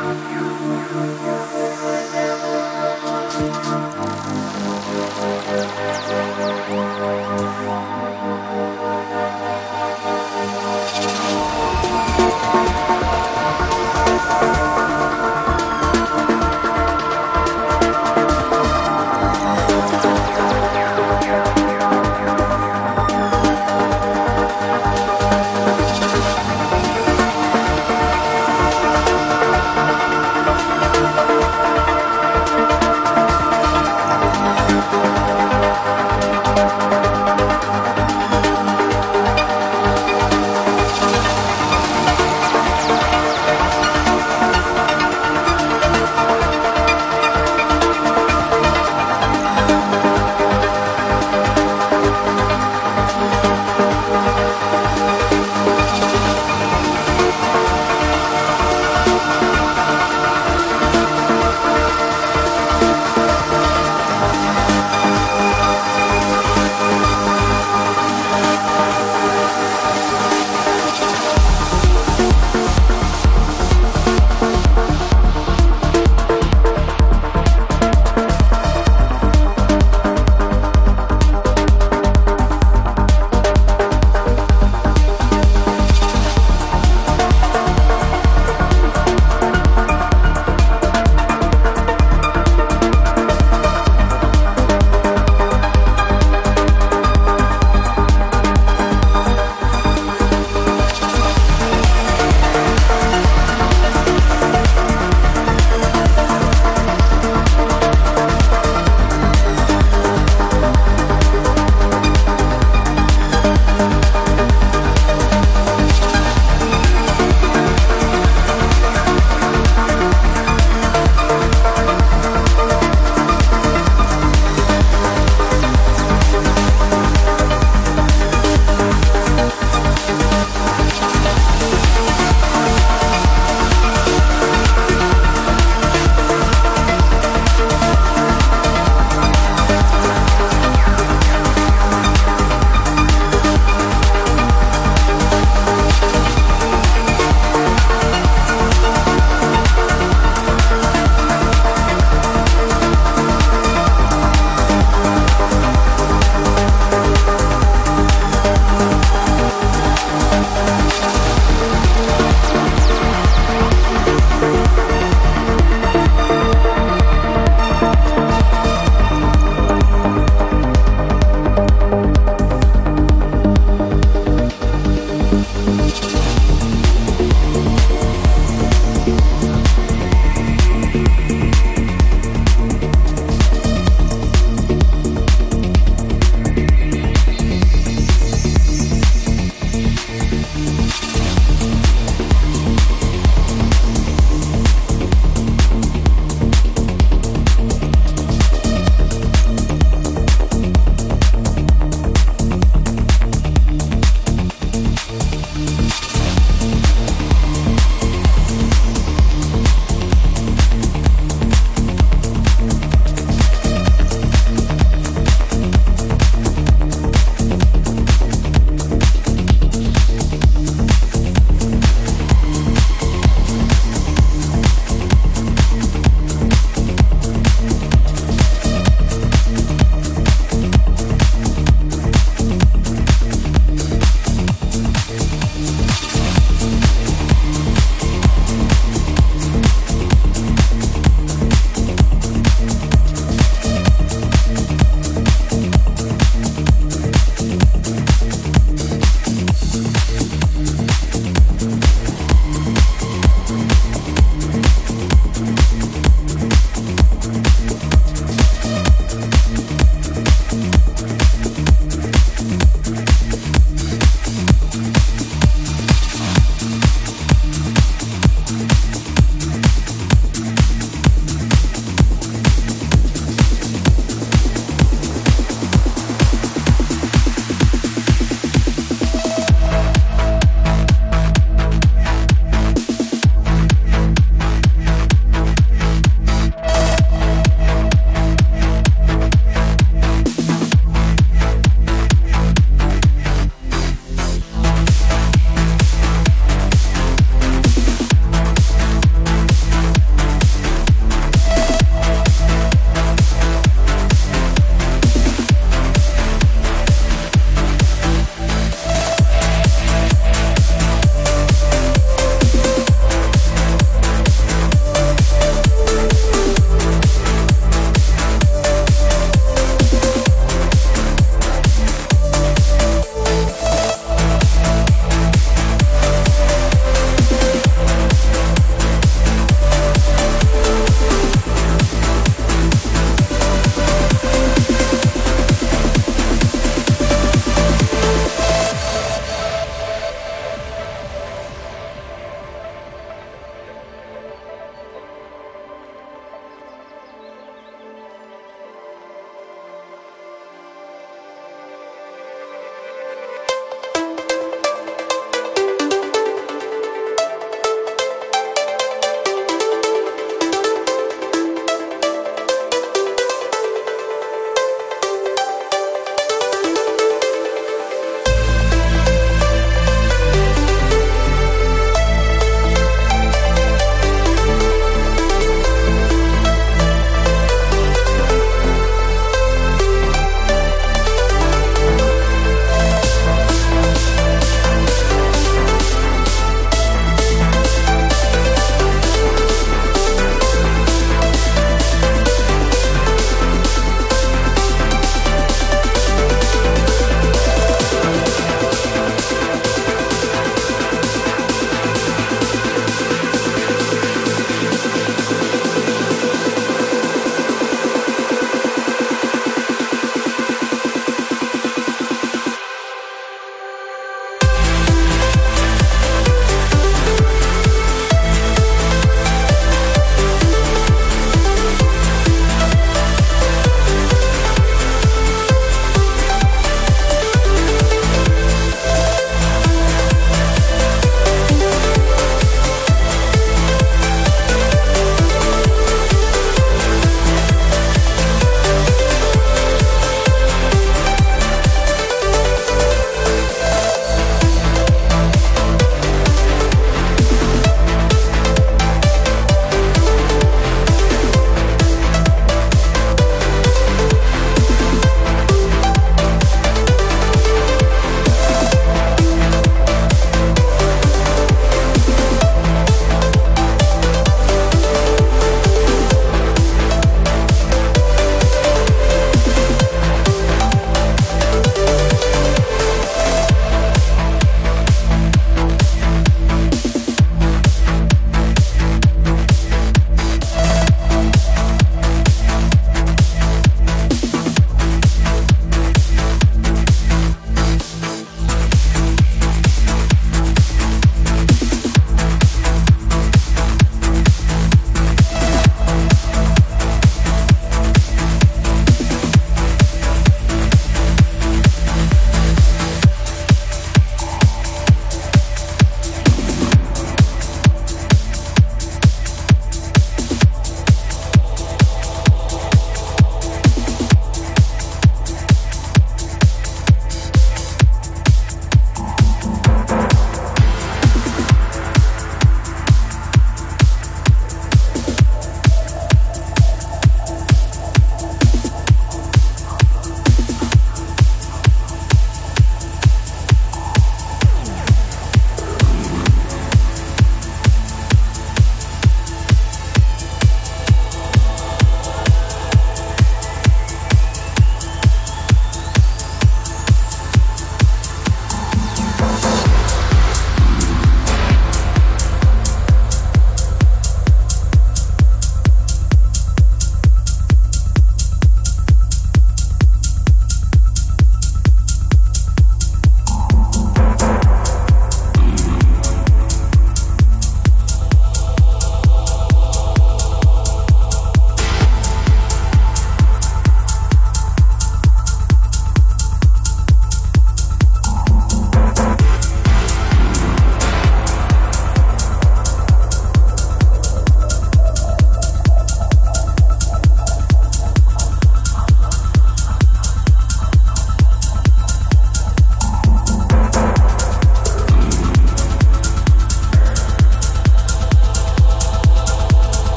you.